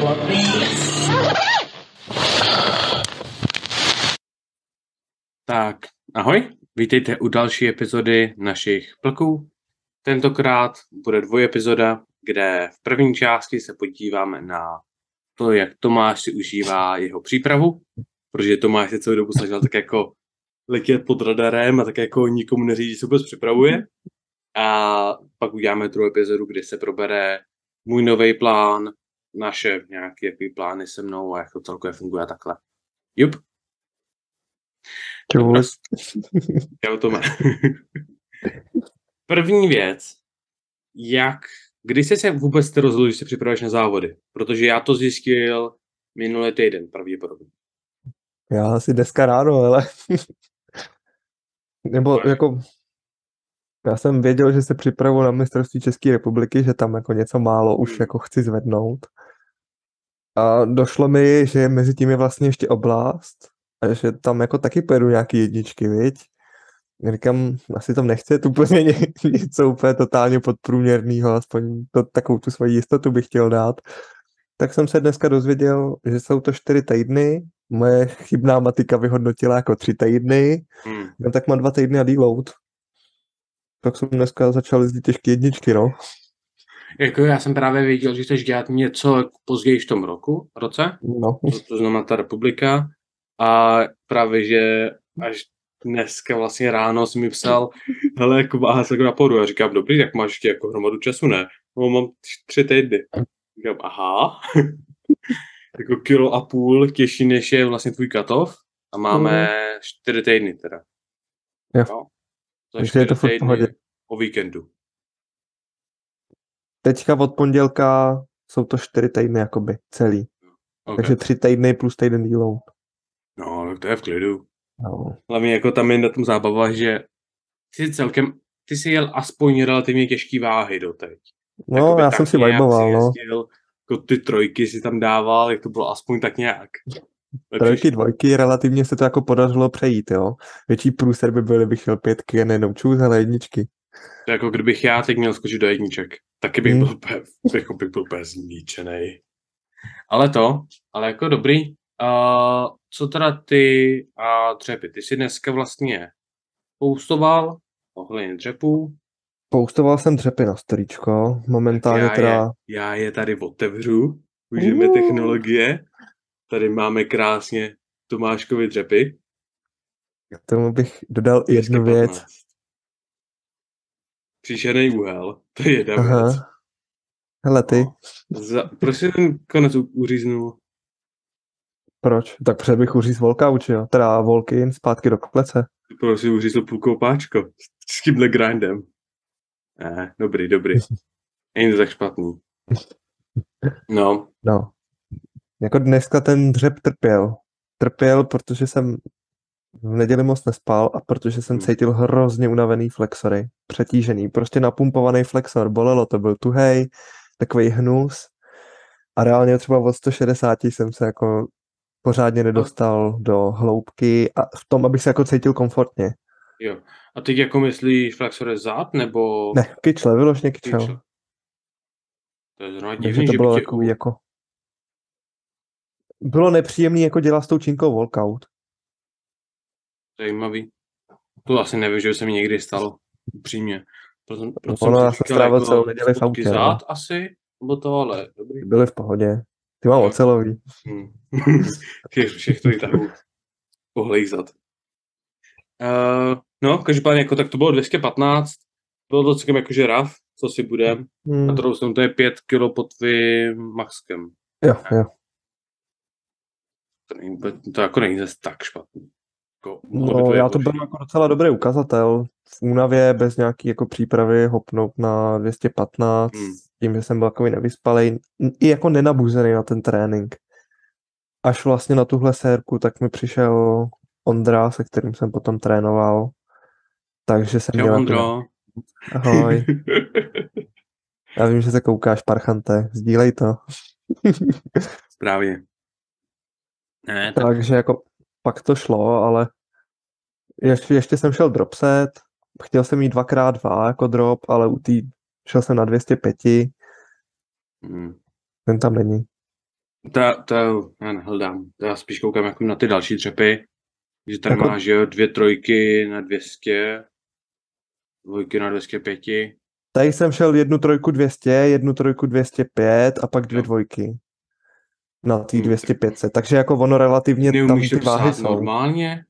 platný. Tak, ahoj, vítejte u další epizody našich plků. Tentokrát bude dvoj epizoda, kde v první části se podíváme na to, jak Tomáš si užívá jeho přípravu, protože Tomáš se celou dobu snažil tak jako letět pod radarem a tak jako nikomu neříct, že se vůbec připravuje. A pak uděláme druhou epizodu, kde se probere můj nový plán, naše nějaké jaký plány se mnou a jak to celkově funguje takhle. Jup. Čus. Čau Tome. První věc, jak, kdy jsi se vůbec ty rozhodl, že se připravuješ na závody? Protože já to zjistil minulý týden pravděpodobně. Já asi dneska ráno, ale... Nebo jako... Já jsem věděl, že se připravuji na mistrovství České republiky, že tam jako něco málo už Hmm. jako chci zvednout. A došlo mi, že mezi tím je vlastně ještě oblast a že tam jako taky pojedu nějaký jedničky, viď? Říkám, asi tam nechce úplně ně- něco úplně totálně podprůměrného, aspoň to, takovou tu svoji jistotu bych chtěl dát. Tak jsem se dneska dozvěděl, že jsou to čtyři týdny, moje chybná matika vyhodnotila jako tři týdny, Hmm. no tak mám dva týdny a deload. Tak jsem dneska začal jezdit těžké jedničky, no. Jako já jsem právě věděl, že chceš dělat něco jako později v tom roku, roce, No, to, to znamená ta republika. A právě, že až dneska vlastně ráno jsi mi psal, hele, jako váha se jako na pohodu. Já říkám, dobrý, tak máš ještě jako hromadu času, ne? No, mám tři- týdny. Říkám, aha. jako kilo a půl těžší, než je vlastně tvůj katov. A máme čtyři týdny teda. Jo. No. Takže je to v týdny pohodě. O víkendu. Teďka od pondělka jsou to čtyři týdny jakoby celý. Okay. Takže tři týdny plus týden deload. No, tak to je v klidu. No. Hlavně jako tam je na tom zábava, že ty jsi celkem, ty jsi jel aspoň relativně těžký váhy doteď. No, Jakoby já jsem si si no. jezdil, Jako ty trojky si tam dával, jak to bylo aspoň tak nějak. Lepší- Trojky, dvojky, relativně se to jako podařilo přejít, jo. Větší průser by byl, kdybych šel pětky a nejenom čus, ale jedničky. To jako kdybych já teď měl skočit do jedniček. Taky bych Hmm. byl úplně, jako bych byl úplně zničený. Ale to, ale jako dobrý. Uh, co teda ty a dřepy? Ty jsi dneska vlastně poustoval ohledně dřepů. Poustoval jsem dřepy na storíčko, momentálně já, teda... je, já je tady otevřu, užijeme Uh. technologie. Tady máme krásně Tomáškovi dřepy. K tomu bych dodal jednu 215. věc. Příšerný úhel, to je jedna věc. Hele ty, Za, proč jsi ten konec uříznul? proč? Tak před bych uříz že jo? Teda walk-in zpátky do klece. Proč jsi uřízl půlkou páčko? S tímhle grindem. Ne, dobrý, dobrý. Není to tak špatný. No, No. Jako dneska ten dřep trpěl. Trpěl, protože jsem v neděli moc nespal a protože jsem Hmm. cítil hrozně unavený flexory. Přetížený. Prostě napumpovaný flexor. Bolelo to, byl tuhej, takový hnus. A reálně třeba od 160 jsem se jako pořádně nedostal do hloubky a v tom, abych se jako cítil komfortně. jo. A teď jako myslíš flexore zad, nebo... Ne, kyčle, vyložně kyčel. Kyčle. To je zrovna Takže divný, to že bylo by tě... takový jako... Bylo nepříjemný jako dělat s tou činkou walkout. Zajímavý. To asi nevím, že se mi někdy stalo. Upřímně. Proto, proto Ono, jsem říkal, strávil jako celou neděli v autě, no. Zad asi, nebo to, ale dobrý. Byly v pohodě. Ty mám ocelový. Hmm. všech, všech to tahů pohlejzat. Uh, no, každopádně, jako, tak to bylo 215. Bylo to celkem jakože raf, co si budem. Hmm. Na druhou stranu to je 5 kilo pod tvým maxkem. Jo, jo. To, není, to jako není zase tak špatný. Jako, No, být já to horší. byl jako docela dobrý ukazatel. V únavě bez nějaký jako přípravy hopnout na 215, Hmm. tím, že jsem byl takový nevyspalej, i jako nenabuzený na ten trénink. Až vlastně na tuhle sérku, tak mi přišel Ondra, se kterým jsem potom trénoval. Takže jsem Čau, měl... jako- Ondro. Ahoj. Já vím, že se koukáš, parchante. Sdílej to. Správně. Ne, tak, Takže jako pak to šlo, ale ještě, ještě jsem šel dropset, chtěl jsem mít 2x2 jako drop, ale u tý šel jsem na 205, hmm. Ten tam není. To, to já nehledám. To já spíš koukám jako na ty další dřepy. Že tady Jako- máš, jo, dvě trojky na 200, dvojky na 205. Tady jsem šel jednu trojku 200, jednu trojku 205 a pak dvě Jo. dvojky. Na tý Hmm, 200 500. Takže jako ono relativně tam Neumíš ty to váhy jsou. normálně?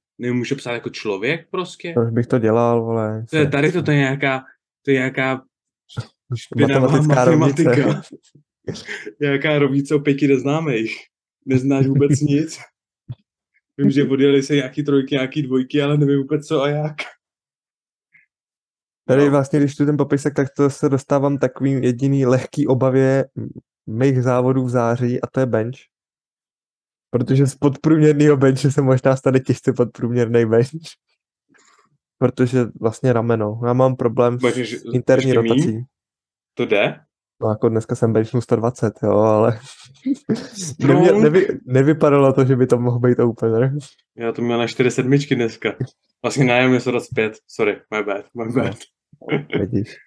To psát jako člověk prostě? To už bych to dělal, vole. To je, tady to, to je nějaká, to je nějaká Matematická matematika. rovnice. nějaká rovnice o pěti neznámých. Neznáš vůbec nic. Vím, že odjeli se nějaký trojky, nějaký dvojky, ale nevím vůbec co a jak. Tady No. vlastně, když tu ten popisek, tak to se dostávám takovým jediný lehký obavě mých závodů v září a to je bench. Protože z podprůměrného benche se možná stane těžce podprůměrný bench. Protože vlastně rameno. Já mám problém Budeš s interní rotací. To jde? No jako dneska jsem benchnul 120, jo, ale nemě, nevy, nevypadalo to, že by to mohl být opener. Já to měl na 4 sedmičky dneska. Vlastně nájem je 25. Sorry, my bad, my bad. Vidíš.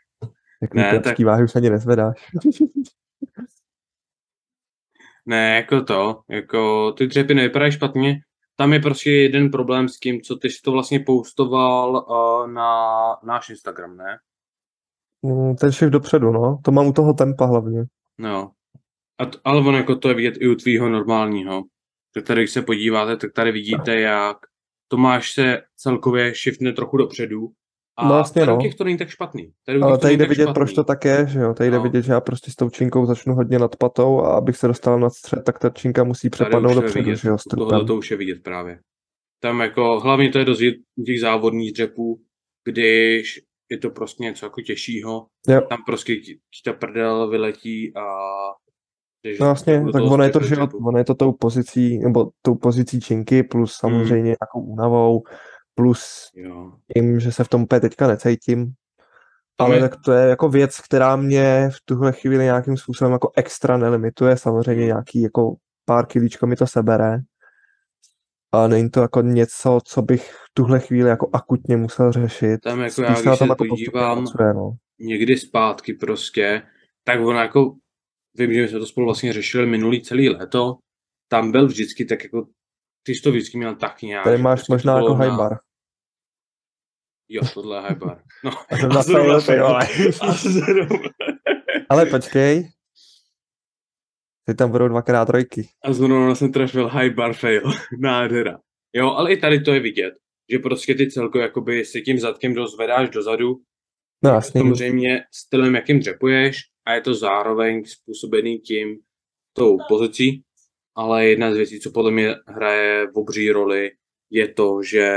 Ne, ne, tak- váhy už ani nezvedáš. Ne, jako to, jako ty dřepy nevypadají špatně. Tam je prostě jeden problém s tím, co ty jsi to vlastně postoval uh, na náš Instagram, ne? Mm, Ten shift dopředu, no. To mám u toho tempa hlavně. No. A t- ale on jako to je vidět i u tvýho normálního. Tak tady, když se podíváte, tak tady vidíte, jak Tomáš se celkově shiftne trochu dopředu. A No u no. těch to není tak špatný. Ale tady jde vidět, špatný. proč to tak je, že jo. Tady jde No. vidět, že já prostě s tou činkou začnu hodně nad patou a abych se dostal na střed, tak ta činka musí přepadnout dopředu, vidět, že jo, trupem. to už je vidět právě. Tam jako, hlavně to je dost těch závodních dřepů, když je to prostě něco jako těžšího, Jo. tam prostě ti, ta prdel vyletí a No do tak ono je to, že ono je to tou pozicí, nebo tou pozicí činky, plus Hmm. samozřejmě nějakou únavou, plus Jo. tím, že se v tom úplně teďka necítím. Ale tak to je jako věc, která mě v tuhle chvíli nějakým způsobem jako extra nelimituje. Samozřejmě nějaký jako pár kilíčko mi to sebere. A není to jako něco, co bych v tuhle chvíli jako akutně musel řešit. Tam jako Spíš já, když se jako podívám, pracuje, no. někdy zpátky prostě, tak ono jako, vím, že jsme to spolu vlastně řešili minulý celý léto, tam byl vždycky tak jako, ty jsi to vždycky měl tak nějak. Tady máš prostě to možná jako na- high bar. Jo, tohle je high bar. No, A zrovna a zrovna ty vole. A zrovna, Ale počkej. Ty tam budou dvakrát trojky. a zrovna jsem trefil high bar fail. Nádhera. Jo, ale i tady to je vidět, že prostě ty celkově jakoby si tím zadkem dozvedáš dozadu, No jasně. samozřejmě stylem, jakým dřepuješ a je to zároveň způsobený tím tou pozicí, ale jedna z věcí, co podle mě hraje v obří roli, je to, že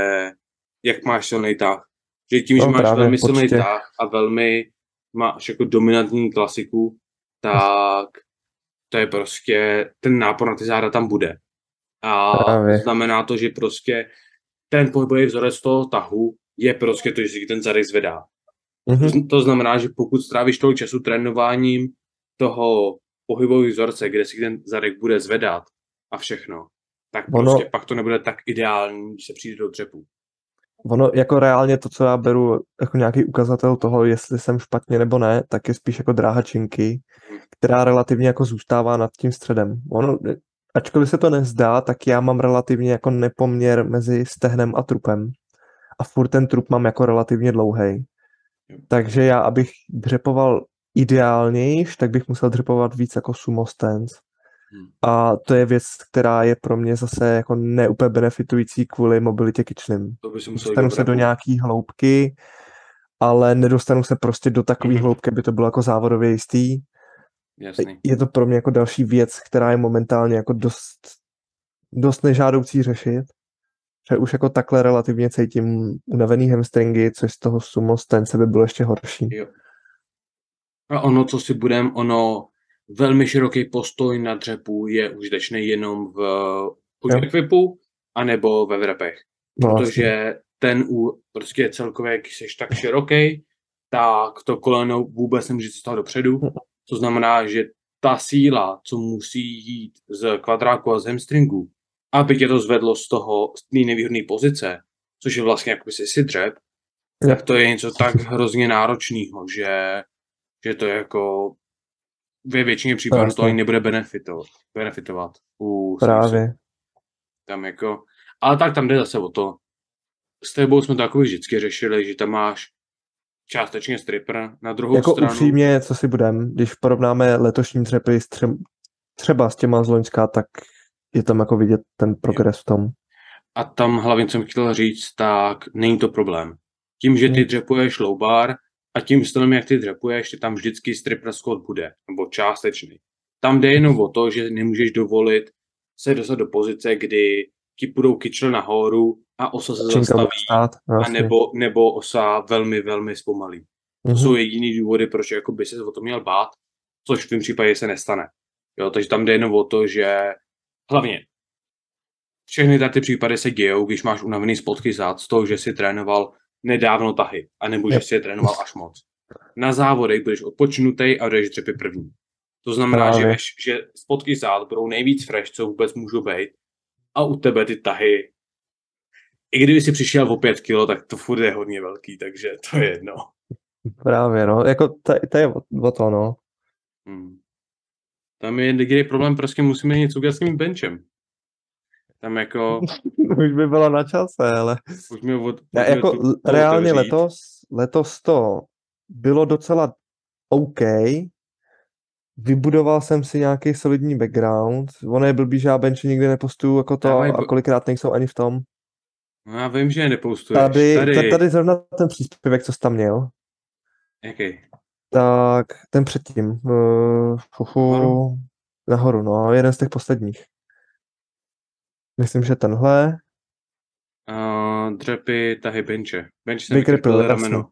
jak máš silný tah. Že tím, No, že máš velmi silný tah a velmi máš jako dominantní klasiku, tak to je prostě, ten nápor na ty záda tam bude. A Právě. znamená to, že prostě ten pohybový vzorec toho tahu je prostě to, že si ten zadek zvedá. Mhm. To z- To znamená, že pokud strávíš tolik času trénováním toho pohybového vzorce, kde si ten zadek bude zvedat a všechno, tak Ono- prostě pak to nebude tak ideální, když se přijde do dřepu. Ono jako reálně to, co já beru jako nějaký ukazatel toho, jestli jsem špatně nebo ne, tak je spíš jako dráha činky, která relativně jako zůstává nad tím středem. Ono, ačkoliv se to nezdá, tak já mám relativně jako nepoměr mezi stehnem a trupem. A furt ten trup mám jako relativně dlouhý. Takže já, abych dřepoval ideálnějš, tak bych musel dřepovat víc jako sumo stance. Hmm. A to je věc, která je pro mě zase jako neúplně benefitující kvůli mobilitě muselo Dostanu se do nějaký hloubky, ale nedostanu se prostě do takové Mhm. hloubky, aby to bylo jako závodově jistý. Jasný. Je to pro mě jako další věc, která je momentálně jako dost, dost nežádoucí řešit. Že už jako takhle relativně cítím unavený hamstringy, což z toho sumo stance by bylo ještě horší. Jo. A ono, co si budem, ono velmi široký postoj na dřepu je užitečný jenom v equipu, anebo ve vrepech. No, vlastně. protože ten u prostě celkově, jak jsi tak široký, tak to koleno vůbec nemůže toho dopředu. Mhm. To znamená, že ta síla, co musí jít z kvadráku a z hamstringu, aby tě to zvedlo z toho, z té nevýhodné pozice, což je vlastně jako si si dřep, tak to je něco tak hrozně náročného, že, že to je jako ve většině případů Jasně. to ani nebude benefitovat. benefitovat u Právě. Tam jako, ale tak tam jde zase o to. S tebou jsme to jako vždycky řešili, že tam máš částečně stripper, na druhou Jako stranu... upřímně, co si budem, když porovnáme letošní dřepy s třem, třeba s těma z Loňska, tak je tam jako vidět ten progres v tom. A tam hlavně, co jsem chtěl říct, tak není to problém. Tím, že ty dřepuješ low bar a tím stylem, jak ty dřepuješ, ty tam vždycky stripper squat bude, nebo částečný. Tam jde jenom o to, že nemůžeš dovolit se dostat do pozice, kdy ti budou kyčle nahoru a osa se Činka zastaví, stát, a nebo, nebo osa velmi, velmi zpomalí. To Mhm. jsou jediný důvody, proč jako by se o to měl bát, což v tom případě se nestane. Jo, takže tam jde jenom o to, že hlavně všechny tady ty případy se dějou, když máš unavený spotky zad z toho, že si trénoval nedávno tahy, anebo že Yep. si je trénoval až moc. Na závodech budeš odpočnutý a jdeš dřepy první. To znamená, že, Právě. veš, že spotky zad budou nejvíc fresh, co vůbec můžou být a u tebe ty tahy i kdyby si přišel o pět kilo, tak to furt je hodně velký, takže to je jedno. Právě, no. Jako to, to je o, to, no. Hmm. Tam je jediný problém, prostě musíme něco udělat s tím benchem. Tam jako, Už by bylo na čase, ale... už mi od, Já, jako tu- reálně letos, letos to bylo docela OK. Vybudoval jsem si nějaký solidní background. Ono je blbý, že já bench nikdy nepostuju jako to Dávaj a kolikrát nejsou ani v tom. No já vím, že je nepostuješ. Tady, tady, tady. zrovna ten příspěvek, co jsi tam měl, Jaký? tak ten předtím. Uh, fufu, Nahoru? nahoru, no, jeden z těch posledních. Myslím, že tenhle. Uh, dřepy, tahy, benče. Bench vykrypl Ripple, rameno.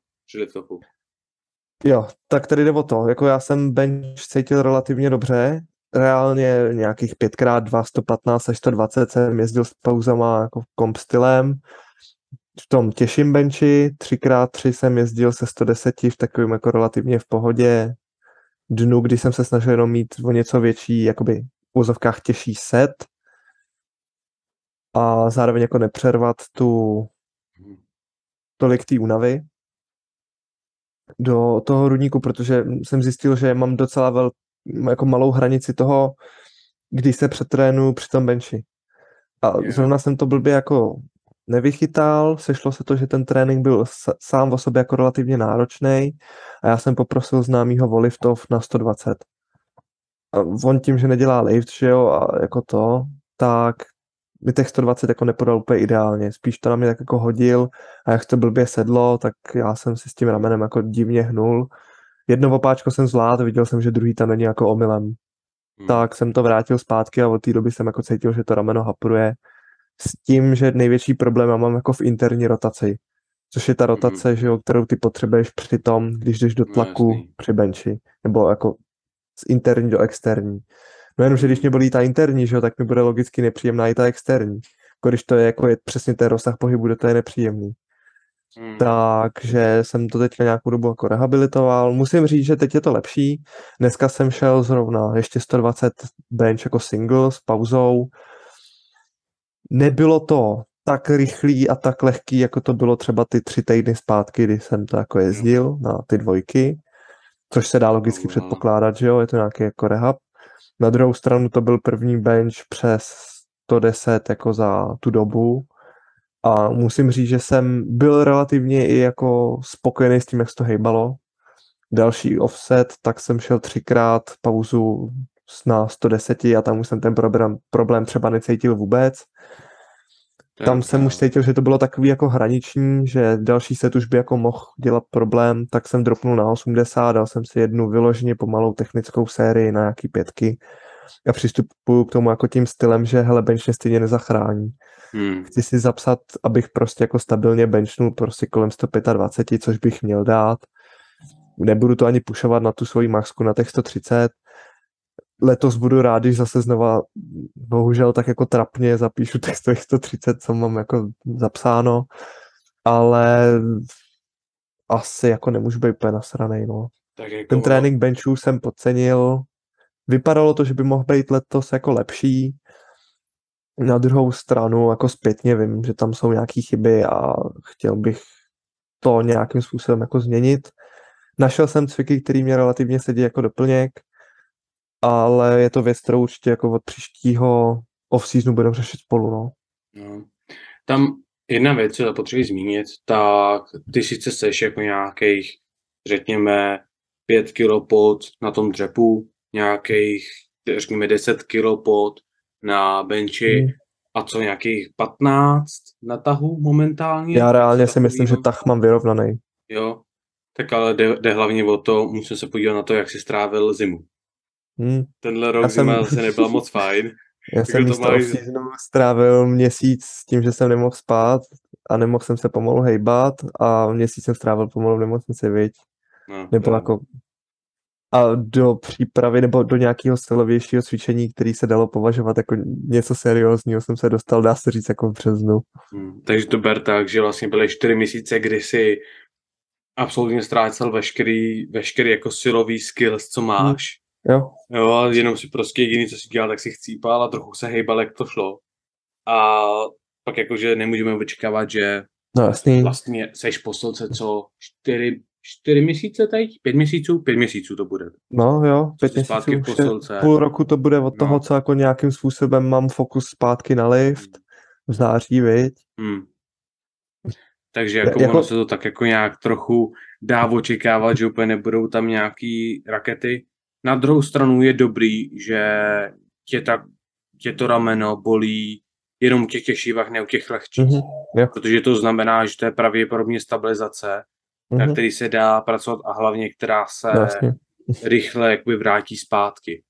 Jo, tak tady jde o to. Jako já jsem bench cítil relativně dobře. Reálně nějakých 5x2, 115 až 120 jsem jezdil s pauzama jako komp stylem. V tom těžším benchi 3x3 jsem jezdil se 110 v takovým jako relativně v pohodě dnu, kdy jsem se snažil jenom mít o něco větší, jakoby v úzovkách těžší set a zároveň jako nepřervat tu tolik té únavy do toho hrudníku, protože jsem zjistil, že mám docela vel, jako malou hranici toho, když se přetrénu při tom benchi. A zrovna jsem to blbě jako nevychytal, sešlo se to, že ten trénink byl sám o sobě jako relativně náročný a já jsem poprosil známýho Voliftov na 120. A on tím, že nedělá lift, že jo, a jako to, tak mi těch 120 jako nepodal úplně ideálně. Spíš to na mě tak jako hodil a jak to blbě sedlo, tak já jsem si s tím ramenem jako divně hnul. Jedno opáčko jsem zvládl, viděl jsem, že druhý tam není jako omylem. Hmm. Tak jsem to vrátil zpátky a od té doby jsem jako cítil, že to rameno hapruje. S tím, že největší problém já mám jako v interní rotaci. Což je ta rotace, že jo, kterou ty potřebuješ při tom, když jdeš do No, tlaku jasný. při benchi. Nebo jako z interní do externí. No jenom, že když mě bolí ta interní, že jo, tak mi bude logicky nepříjemná i ta externí. Jako když to je jako je přesně ten rozsah pohybu, to je nepříjemný. Hmm. Takže jsem to teďka nějakou dobu jako rehabilitoval. Musím říct, že teď je to lepší. Dneska jsem šel zrovna ještě 120 bench jako single s pauzou. Nebylo to tak rychlý a tak lehký, jako to bylo třeba ty tři týdny zpátky, kdy jsem to jako jezdil na ty dvojky, což se dá logicky No. předpokládat, že jo, je to nějaký jako rehab. Na druhou stranu to byl první bench přes 110 jako za tu dobu a musím říct, že jsem byl relativně i jako spokojený s tím, jak se to hejbalo. Další offset, tak jsem šel třikrát pauzu na 110 a tam už jsem ten problém, problém třeba necítil vůbec. Tam jsem už no. cítil, že to bylo takový jako hraniční, že další set už by jako mohl dělat problém, tak jsem dropnul na 80, dal jsem si jednu vyloženě pomalou technickou sérii na nějaký pětky a přistupuju k tomu jako tím stylem, že hele, bench mě stejně nezachrání. Hmm. Chci si zapsat, abych prostě jako stabilně benchnul prostě kolem 125, což bych měl dát. Nebudu to ani pušovat na tu svoji maxku na těch 130. Letos budu rád, když zase znova, bohužel tak jako trapně zapíšu těch svých 130, co mám jako zapsáno, ale asi jako nemůžu být úplně nasranej, no. Tak jako Ten trénink benchů jsem podcenil. Vypadalo to, že by mohl být letos jako lepší. Na druhou stranu, jako zpětně vím, že tam jsou nějaké chyby a chtěl bych to nějakým způsobem jako změnit. Našel jsem cviky, který mě relativně sedí jako doplněk. Ale je to věc, kterou určitě jako od příštího off-seasonu budeme řešit spolu, no. No. Tam jedna věc, co potřebuji zmínit, tak ty sice seš jako nějakých, řekněme, 5 kg pod na tom dřepu, nějakých, řekněme, 10 kg pod na benchi Hmm. a co nějakých 15 na tahu momentálně. Já reálně si myslím, že tah mám vyrovnaný. Jo, tak ale jde, jde hlavně o to, musím se podívat na to, jak si strávil zimu. Hmm. Tenhle rok Já jsem- zima zase nebyla moc fajn. Já jsem to místo off-seasonu strávil měsíc s tím, že jsem nemohl spát a nemohl jsem se pomalu hejbat a měsíc jsem strávil pomalu v nemocnici, viď? No, Nebo no. jako a do přípravy nebo do nějakého silovějšího cvičení, který se dalo považovat jako něco seriózního, jsem se dostal, dá se říct, jako v březnu. Hmm. Takže to ber tak, že vlastně byly čtyři měsíce, kdy si absolutně ztrácel veškerý, veškerý jako silový skills, co máš. Jo, Jo, a jenom si prostě jediný, co si dělal, tak si chcípal a trochu se hejbal, jak to šlo. A pak jakože nemůžeme očekávat, že no jasný. vlastně seš posilce co čtyři, čtyři měsíce teď? Pět měsíců? Pět měsíců to bude. No jo, pět v měsíců, je- posilce. půl roku to bude od No. toho, co jako nějakým způsobem mám fokus zpátky na lift v září, viď? Hmm. Takže jako, jako- ono se to tak jako nějak trochu dá očekávat, že úplně nebudou tam nějaký rakety. Na druhou stranu je dobrý, že tě, tak, tě to rameno bolí jenom u těch vah, ne u těch lehčích. Mhm, jo. Protože to znamená, že to je pravděpodobně stabilizace, na Mhm, který se dá pracovat a hlavně která se jasně. rychle jakoby vrátí zpátky.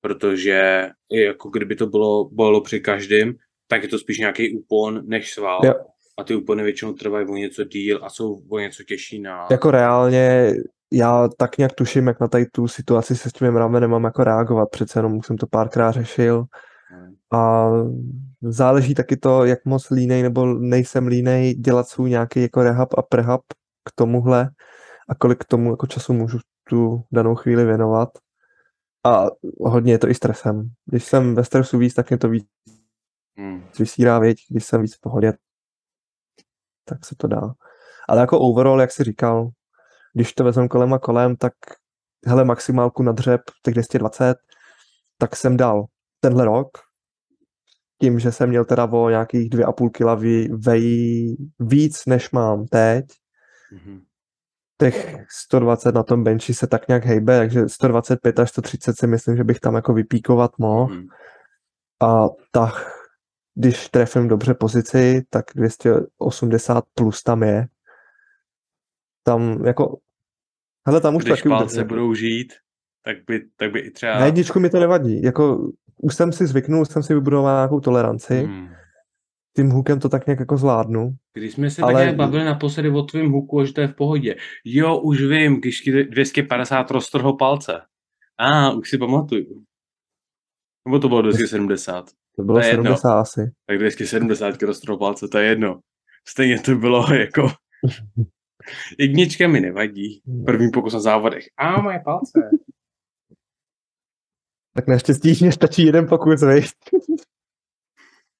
Protože jako kdyby to bylo bolelo při každém, tak je to spíš nějaký úpon než sval. Jo. A ty úpony většinou trvají o něco díl a jsou o něco těžší na... Jako reálně já tak nějak tuším, jak na tady tu situaci se s tím ramenem mám jako reagovat, přece jenom jsem to párkrát řešil a záleží taky to, jak moc línej nebo nejsem línej dělat svůj nějaký jako rehab a prehab k tomuhle a kolik k tomu jako času můžu tu danou chvíli věnovat. A hodně je to i stresem. Když jsem ve stresu víc, tak mě to víc Hmm. vysírá, věď, když jsem víc v pohodě, tak se to dá. Ale jako overall, jak jsi říkal, když to vezmeme kolem a kolem, tak hele, maximálku na dřep, těch 220, tak jsem dal tenhle rok, tím, že jsem měl teda o nějakých 2,5 kila vy, vej, víc, než mám teď, Mhm. těch 120 na tom benchi se tak nějak hejbe, takže 125 až 130 si myslím, že bych tam jako vypíkovat mohl. Mhm. A tak, když trefím dobře pozici, tak 280 plus tam je. Tam jako, hele, tam už Když taky palce udržím. budou žít, tak by, tak by i třeba... Na jedničku mi to nevadí, jako už jsem si zvyknul, už jsem si vybudoval nějakou toleranci, Hmm. tím hookem to tak nějak jako zvládnu. Když jsme se Ale- tak bavili naposledy o tvém huku, že to je v pohodě. Jo, už vím, když ti 250 roztrhl palce. A, ah, už si pamatuju. Nebo to bylo 270. To bylo To je jedno. 70 asi. Tak 270 roztrhl palce, to je jedno. Stejně to bylo jako... Jednička mi nevadí. První pokus na závodech. A moje palce. Tak naštěstí mě stačí jeden pokus, viď?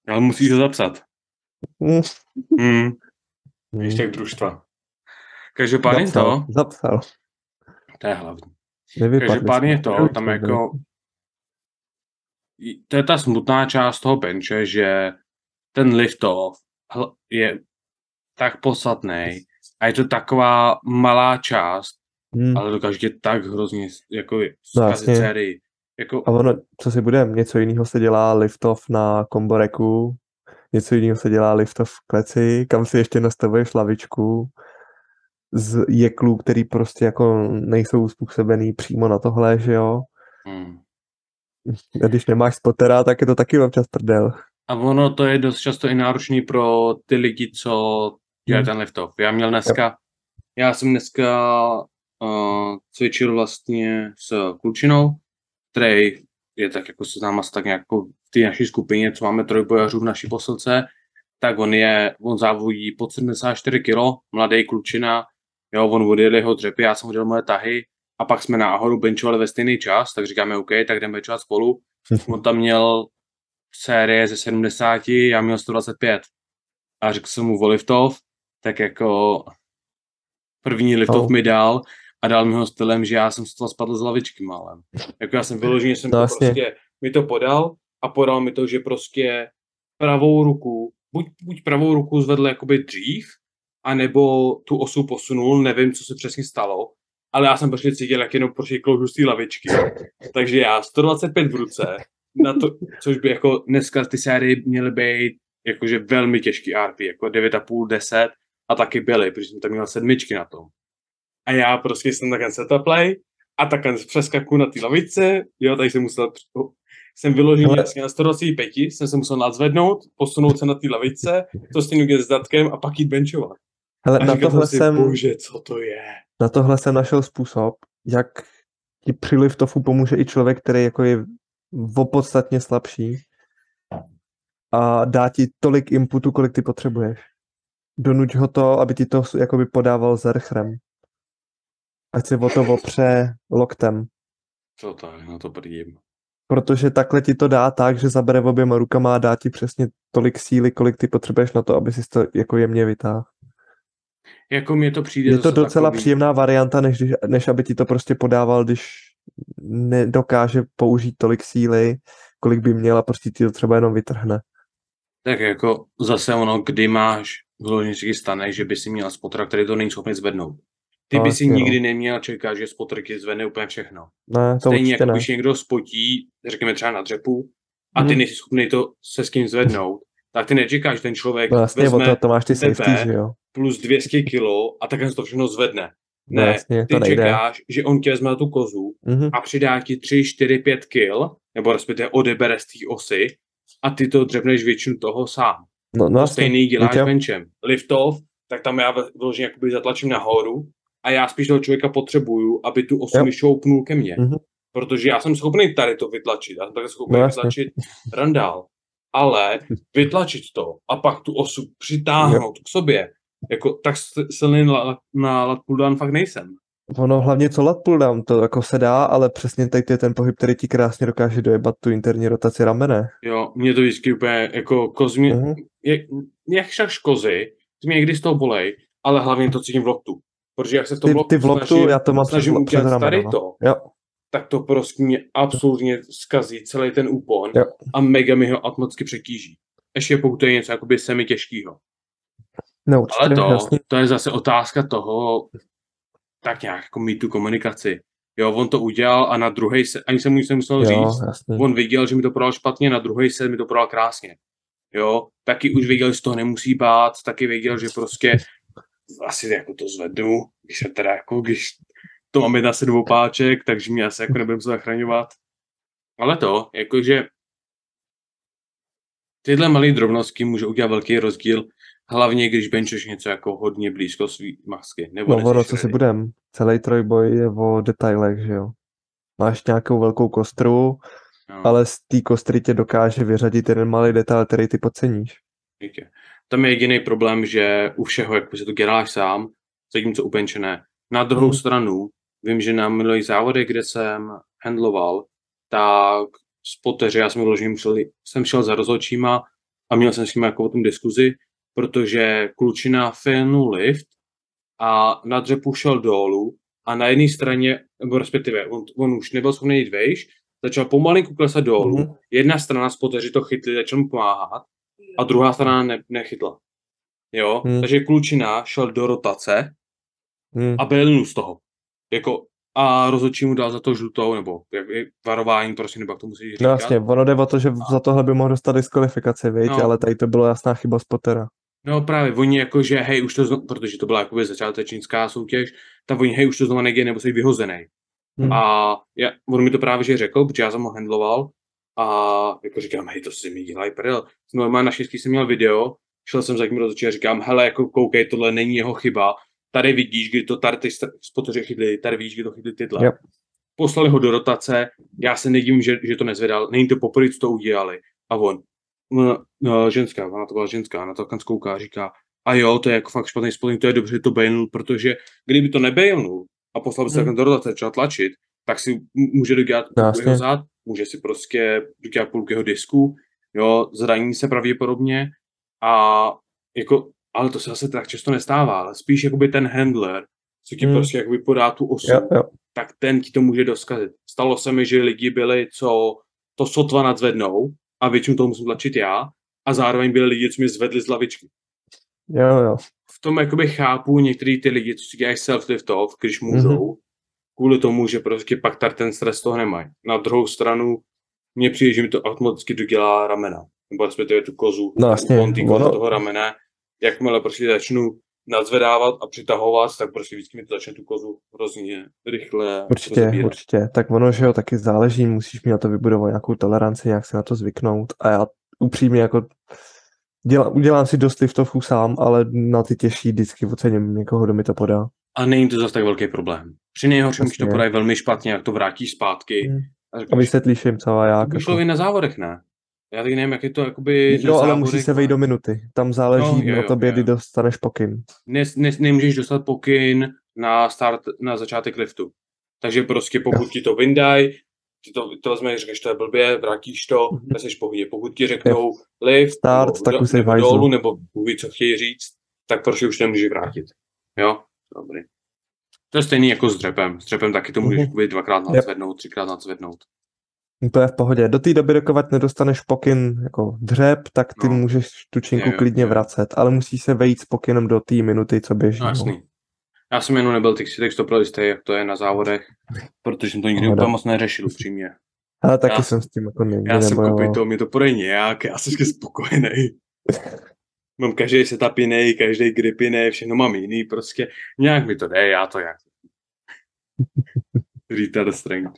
Ale musíš ho zapsat. Hm, Hmm. hm. Ještě družstva. Každopádně Zapsal, to, zapsal. to je hlavní. Každopádně to, tam jako, to je ta smutná část toho benče, že ten lift-off hl- je tak podstatný a je to taková malá část, Hm. ale dokáže tě tak hrozně jako No zkazit jasně. sérii. Jako, A ono, co si budem, něco jiného se dělá lift-off na komboreku, něco jiného se dělá lift-off v kleci, kam si ještě nastavuješ lavičku z jeklů, který prostě jako nejsou způsobený přímo na tohle, že jo. hmm. A když nemáš spotera, tak je to taky občas prdel. A ono to je dost často i náročný pro ty lidi, co dělají Hmm. ten lift-off. Já měl dneska, já jsem dneska uh, cvičil vlastně s klučinou, který je tak jako se náma tak nějak jako v té naší skupině, co máme trojbojařů v naší posilce, tak on je, on závodí pod 74 kg, mladý klučina, jo, on odjel jeho dřepy, já jsem hodil moje tahy a pak jsme náhodou benchovali ve stejný čas, tak říkáme OK, tak jdeme benchovat spolu. On tam měl série ze 70, já měl 125. A řekl jsem mu o liftov, tak jako první liftov Oh. mi dal, a dal mi ho stylem, že já jsem z toho spadl z lavičky málem. Jako já jsem vyloženě, jsem No, to jasně. prostě, mi to podal a podal mi to, že prostě pravou ruku, buď, buď pravou ruku zvedl jakoby dřív, anebo tu osu posunul, nevím, co se přesně stalo, ale já jsem prostě cítil, jak jenom prostě kloužu z té lavičky. Takže já 125 v ruce, na to, což by jako dneska ty série měly být jakože velmi těžký RP, jako 9,5, 10 a taky byly, protože jsem tam měl sedmičky na tom. A já prostě jsem takhle setaplay a takhle přeskaku na té lavice, jo, tady jsem musel, jsem vyložený Ale- jasně na 125, jsem se musel nadzvednout, posunout se na té lavice, to stejně s datkem a pak jít benchovat. Hele, A na říkal tohle, si, jsem, bože, co to je? na tohle jsem našel způsob, jak ti příliv tofu pomůže i člověk, který jako je opodstatně slabší a dá ti tolik inputu, kolik ty potřebuješ. Donuť ho to, aby ti to jakoby podával zerchrem. Ať se o to opře loktem. Co to je, na to prdím. Protože takhle ti to dá tak, že zabere oběma rukama a dá ti přesně tolik síly, kolik ty potřebuješ na to, aby si to jako jemně vytáhl. Jako mně to přijde Je to docela takový, příjemná varianta, než, než aby ti to prostě podával, když nedokáže použít tolik síly, kolik by měl a prostě ti to třeba jenom vytrhne. Tak jako zase ono, kdy máš vyloženě si stane, že by si měl spotra, který to není schopný zvednout. Ty No, by si jasně, no. nikdy neměl čekat, že spotr ti zvedne úplně všechno. Ne, to Stejně jako ne. když někdo spotí, řekněme třeba na dřepu, a ty Mhm. nejsi schopný to se s kým zvednout, tak ty nečekáš, že ten člověk No jasně, vezme to, to máš ty tebe safety, že jo? plus 200 kilo a takhle to všechno zvedne. No Ne, jasně, ty to nejde. čekáš, že on tě vezme na tu kozu Mhm. a přidá ti 3, 4, 5 kil, nebo respektive odebere z té osy a ty to dřepneš většinu toho sám. No, no To stejný děláš jo. benchem. Lift off, tak tam já vyloženě jakoby zatlačím nahoru a já spíš toho člověka potřebuju, aby tu osu Jo. mi šoupnul ke mně. Mhm. Protože já jsem schopný tady to vytlačit, já jsem také schopný No vytlačit randál. Ale vytlačit to a pak tu osu přitáhnout k sobě, jako tak silný na, na lat pulldown fakt nejsem. Ono hlavně co lat pull down, to jako se dá, ale přesně teď je ten pohyb, který ti krásně dokáže dojebat tu interní rotaci ramene. Jo, mě to vždycky úplně jako kozmě, Mhm. jak, jak však kozy, ty mě někdy z toho bolej, ale hlavně to cítím v loktu. Protože jak se v tom Ty, loktu ty v loktu, snažím, já to mám přes, snažím přes udělat tady rameno. no. to, Jo, tak to prostě mě absolutně zkazí celý ten úpon Jo. a mega mi ho automaticky přetíží. Ještě pokud to je něco jakoby semi těžkýho. no určitě, Ale to, jasně. to je zase otázka toho, tak nějak jako mít tu komunikaci. Jo, on to udělal a na druhý se, ani se mu nic nemusel Jo, říct. jasně. On viděl, že mi to prodal špatně, na druhý set mi to prodal krásně. Jo, taky už věděl, že z toho nemusí bát, taky věděl, že prostě asi jako to zvednu, když se teda jako, když to mám na sedm opáček, takže mě asi jako nebudem se zachraňovat. Ale to, jakože tyhle malé drobnosti můžou udělat velký rozdíl, hlavně když benčeš něco jako hodně blízko svý masky. Nebo No ono, co si budem, celý trojboj je o detailech, že jo. Máš nějakou velkou kostru, No. ale z té kostry tě dokáže vyřadit jeden malý detail, který ty podceníš. Určitě. Tam je jediný problém, že u všeho, jak se to děláš sám, zatímco u benče ne. Na druhou Hmm. stranu, vím, že na minulých závodech, kde jsem handloval, tak spoteři, já jsem vyloženě musel, jsem šel za rozhodčíma a měl jsem s nimi jako o tom diskuzi, protože klučina filnul lift a na dřepu šel dolů a na jedné straně, nebo respektive, on, on už nebyl schopný jít vejš, začal pomalinku klesat dolů, Mhm. jedna strana spoteři to chytli, začal mu pomáhat a druhá strana ne, nechytla. Jo, Hmm. takže klučina šel do rotace Hm. a byl z toho. Jako, a rozhodčí mu dal za to žlutou, nebo varování, prostě, nebo jak to musí říkat. No jasně, ono jde o to, že za tohle by mohl dostat diskvalifikaci, viď? No. ale tady to bylo jasná chyba spotera. No právě, oni jako, že hej, už to, zno, protože to byla jakoby začátečnická soutěž, tak oni hej, už to znova nejde, nebo jsi vyhozený. Hm. A já, on mi to právě že řekl, protože já jsem ho handloval a jako říkám, hej, to si mi dělají prdel. Normálně naštěstí jsem měl video, šel jsem za tím rozhodčí a říkám, hele, jako koukej, tohle není jeho chyba, tady vidíš, kdy to tady ty spotoři chytli, tady vidíš, kdy to chytli tyhle. Yep. Poslali ho do rotace, já se nedivím, že, že to nezvedal, není to poprvé, co to udělali. A on, no, no, ženská, ona to byla ženská, na to kouká a říká, a jo, to je jako fakt špatný spotting, to je dobře, že to bailnul, protože kdyby to nebailnul a poslal by se Hmm. hmm. do začal tlačit, tak si může dodělat jeho zad, může si prostě dodělat půlku jeho disku, jo, zraní se pravděpodobně a jako, ale to se zase tak často nestává, ale spíš jakoby ten handler co ti Hmm. prostě jakoby podá tu osu, Jo, jo. tak ten ti to může doskazit. Stalo se mi, že lidi byli, co to sotva nadzvednou a většinu toho musím tlačit já a zároveň byli lidi, co mě zvedli z lavičky. Jo, jo. V tom jakoby chápu některý ty lidi, co si dělají self-lift off, když můžou, Mhm. kvůli tomu, že prostě pak tady ten stres toho nemají. Na druhou stranu mně přijde, že mi to automaticky dodělá ramena. Nebo respektive tu kozu, No jasně, ono- toho ramene. Jakmile prostě začnu nadzvedávat a přitahovat, tak prostě vždycky mi to začne tu kozu hrozně rychle Určitě, určitě. Tak ono, že jo, taky záleží, musíš mít na to vybudovat nějakou toleranci, nějak se na to zvyknout. A já upřímně jako dělám, udělám si dost liftovů sám, ale na ty těžší vždycky ocením někoho, kdo mi to podá. A není to zase tak velký problém. Při nejhorším, když to podají velmi špatně, jak to vrátíš zpátky. Hmm. A, A řekneš, vysvětlíš jim co a jak. to by šlo Jako. i na závodech, ne? Já teď nevím, jak je to jakoby... na No, ale musí se vejít do minuty. Tam záleží No, jo, na jo, tobě, jo. kdy dostaneš pokyn. ne, ne, nemůžeš dostat pokyn na start, na začátek liftu. Takže prostě pokud ti to vyndají, ty to, to vezmeš, řekneš, to je blbě, vrátíš to, Mhm. mm-hmm. jsi v pohodě. Pokud ti řeknou lift, Start, nebo, tak už nebo dolů, nebo Bůh ví, co chtějí říct, tak prostě už nemůžeš vrátit. Jo? Dobrý. To je stejný jako s dřepem. S dřepem taky to můžeš Mhm. mm-hmm. dvakrát nadzvednout, třikrát nadzvednout. To je v pohodě. Do té doby, dokud nedostaneš pokyn jako dřep, tak ty No. můžeš tu činku jo, klidně jo. vracet, ale musí se vejít s pokynem do té minuty, co běží. No jasný. Já jsem jenom nebyl si tak stopil jistý, jak to je na závodech, protože jsem to nikdy Pohoda. úplně moc neřešil upřímně. Ale taky Já- jsem s tím jako nikdy Já jsem kopej to, mě to podej nějak, já jsem spokojený. Mám každý setup jiný, každý grip jiný, všechno mám jiný, prostě nějak mi to jde, já to jak. Retard strength.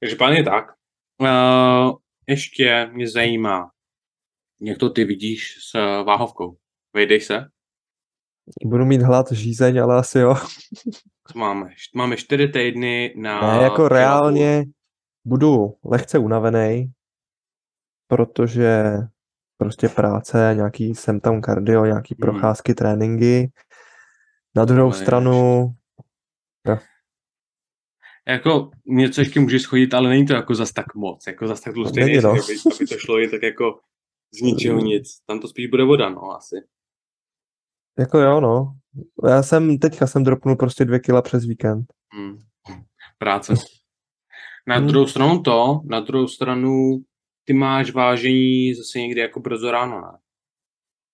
Takže je tak. Uh, ještě mě zajímá, jak to ty vidíš s uh, váhovkou. Vejdej se, Budu mít hlad, žízeň, ale asi jo. co máme? Máme čtyři týdny na... Ne, jako reálně budu lehce unavený, protože prostě práce, nějaký sem tam kardio, nějaký Hmm. procházky, tréninky. Na druhou Ale stranu, Jako něco ještě může schodit, ale není to jako zas tak moc, jako zas tak tlustý Není, no. aby, aby to šlo jen tak jako z ničeho nic. Tam to spíš bude voda, no, asi. jako jo, no. Já jsem, teďka jsem dropnul prostě dvě kila přes víkend. Hmm. Práce. Na Hmm. druhou stranu to, na druhou stranu ty máš vážení zase někdy jako brzo ráno, ne?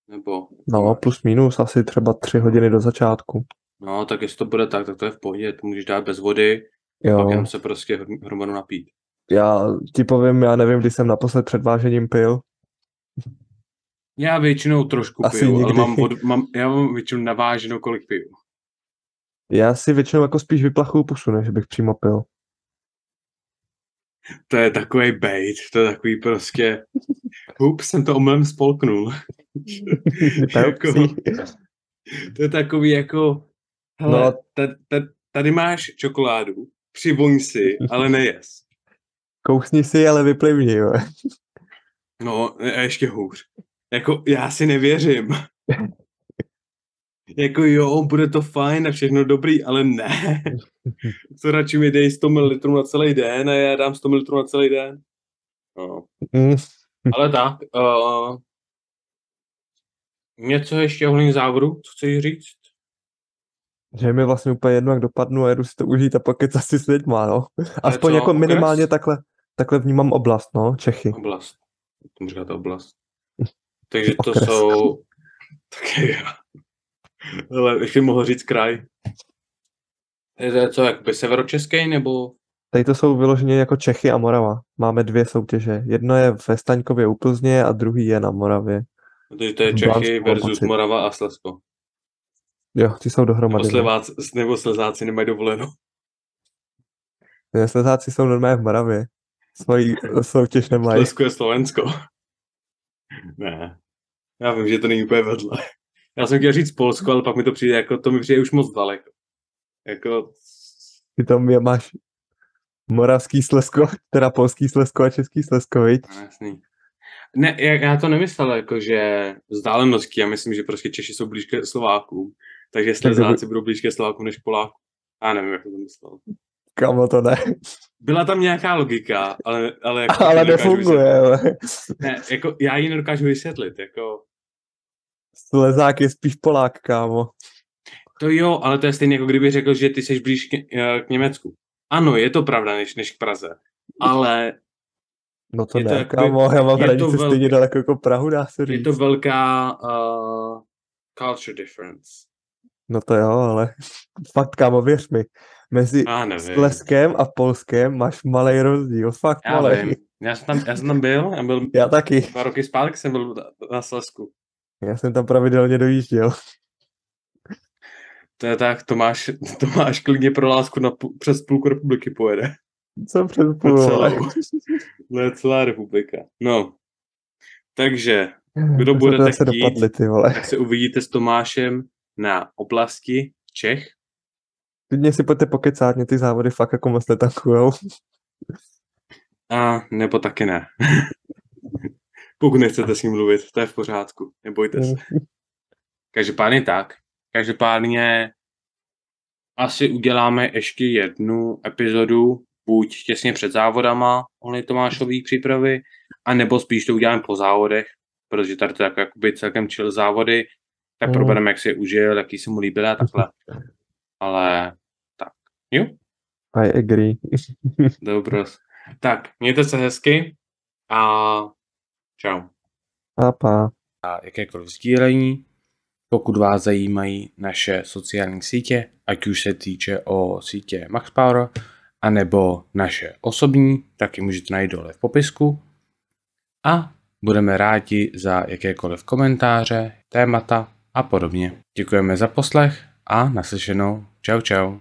Nebo, No, plus minus asi třeba tři hodiny do začátku. no, tak jestli to bude tak, tak to je v pohodě, to můžeš dát bez vody, Jo, pak jenom se prostě hr- hromadu napít. já ti povím, já nevím, kdy jsem naposled před vážením pil. Já většinou trošku Asi piju, ale nikdy. mám, vod, mám, já mám většinou naváženou, kolik piju. Já si většinou jako spíš vyplachuju pusu, než bych přímo pil. To je takový bait, to je takový prostě, hup, jsem to omylem spolknul. Jako- To je takový jako, hele, No. tady, tady máš čokoládu, přivoň si, ale nejes. Kousni si, ale vyplivni, jo. No, a ještě hůř. Jako, já si nevěřím. jako jo, bude to fajn a všechno dobrý, ale ne. Co radši mi dej 100 ml na celý den a já dám 100 ml na celý den. No. Mm. Ale tak, uh, něco ještě ohledně závodu, co chceš říct? Že je mi vlastně úplně jedno, jak dopadnu a jedu si to užít a pokecat si s lidma, no. Aspoň jako okres? minimálně takhle, takhle vnímám oblast, no, Čechy. Oblast. Tomu říkáte oblast. Takže to Okres. jsou... Také já. Ale ještě mohl říct kraj. Je to co, jakoby severočeský, nebo... Tady to jsou vyloženě jako Čechy a Morava. Máme dvě soutěže. Jedno je ve Staňkově u Plzně a druhý je na Moravě. Takže to je Čechy versus. Morava a Slezsko. Jo, ty jsou Nebo, dohromady. no. sleváci, nebo slezáci nemají dovoleno. Ne, Slezáci jsou normálně v Moravě. Svojí soutěž nemají. Slezsko je Slovensko. ne. Já vím, že to není úplně vedle. Já jsem chtěl říct Polsko, ale pak mi to přijde jako, to mi přijde už moc daleko. Jako, Ty tam je, máš moravský Slezsko, teda polský Slezsko a český Slezsko, viď? No, jasný. Ne, já, to nemyslel jako, že vzdáleností, já myslím, že prostě Češi jsou blíž ke Slovákům, takže Slezáci budou blíž ke Slovákům než Polákům. Já nevím, jak to myslel. Kamo to ne. Byla tam nějaká logika, ale, ale, jako Ale nefunguje, ale. Ne, jako, já ji nedokážu vysvětlit, jako, Slezák je spíš Polák, kámo. To jo, ale to je stejné, jako kdyby řekl, že ty jsi blíž k, eh, k Německu. Ano, je to pravda, než, než k Praze. Ale No to Je to ne, jakoby- kámo, já mám je to hranice velké- stejně daleko jako Prahu, dá se je říct. to velká uh, culture difference. No to jo, ale fakt, kámo, věř mi. Mezi. Sleskem a Polskem máš malý rozdíl, fakt Já malý. vím. Já jsem tam, já jsem tam byl, já byl Já taky. dva roky zpátky jsem byl na, Slesku. Já jsem tam pravidelně dojížděl. To je tak, Tomáš, Tomáš klidně pro lásku na, přes půlku republiky pojede. Co přes půl, Na vole. celou. To je celá republika. No, takže, kdo To jsme budete chtít? dopadli, ty vole. tak se uvidíte s Tomášem na oblasti Čech. Klidně si pojďte pokecát, mě ty závody fakt jako moc netankujou. A nebo taky ne. Pokud nechcete s ním mluvit, to je v pořádku, nebojte se. Každopádně tak. Každopádně asi uděláme ještě jednu epizodu, buď těsně před závodama ohledně Tomášové přípravy, a nebo spíš to uděláme po závodech, protože tady to je jako, jakoby celkem chill závody, tak Mhm. probereme, jak si je užil, jaký se mu líbil a takhle. Ale tak, jo, I agree. dobros. Tak, mějte se hezky a čau. Papa. a jakékoliv sdílení. Pokud vás zajímají naše sociální sítě, ať už se týče o sítě MaxPower, anebo naše osobní, tak ji můžete najít dole v popisku. A budeme rádi za jakékoliv komentáře, témata a podobně. Děkujeme za poslech a naslyšenou. Čau čau.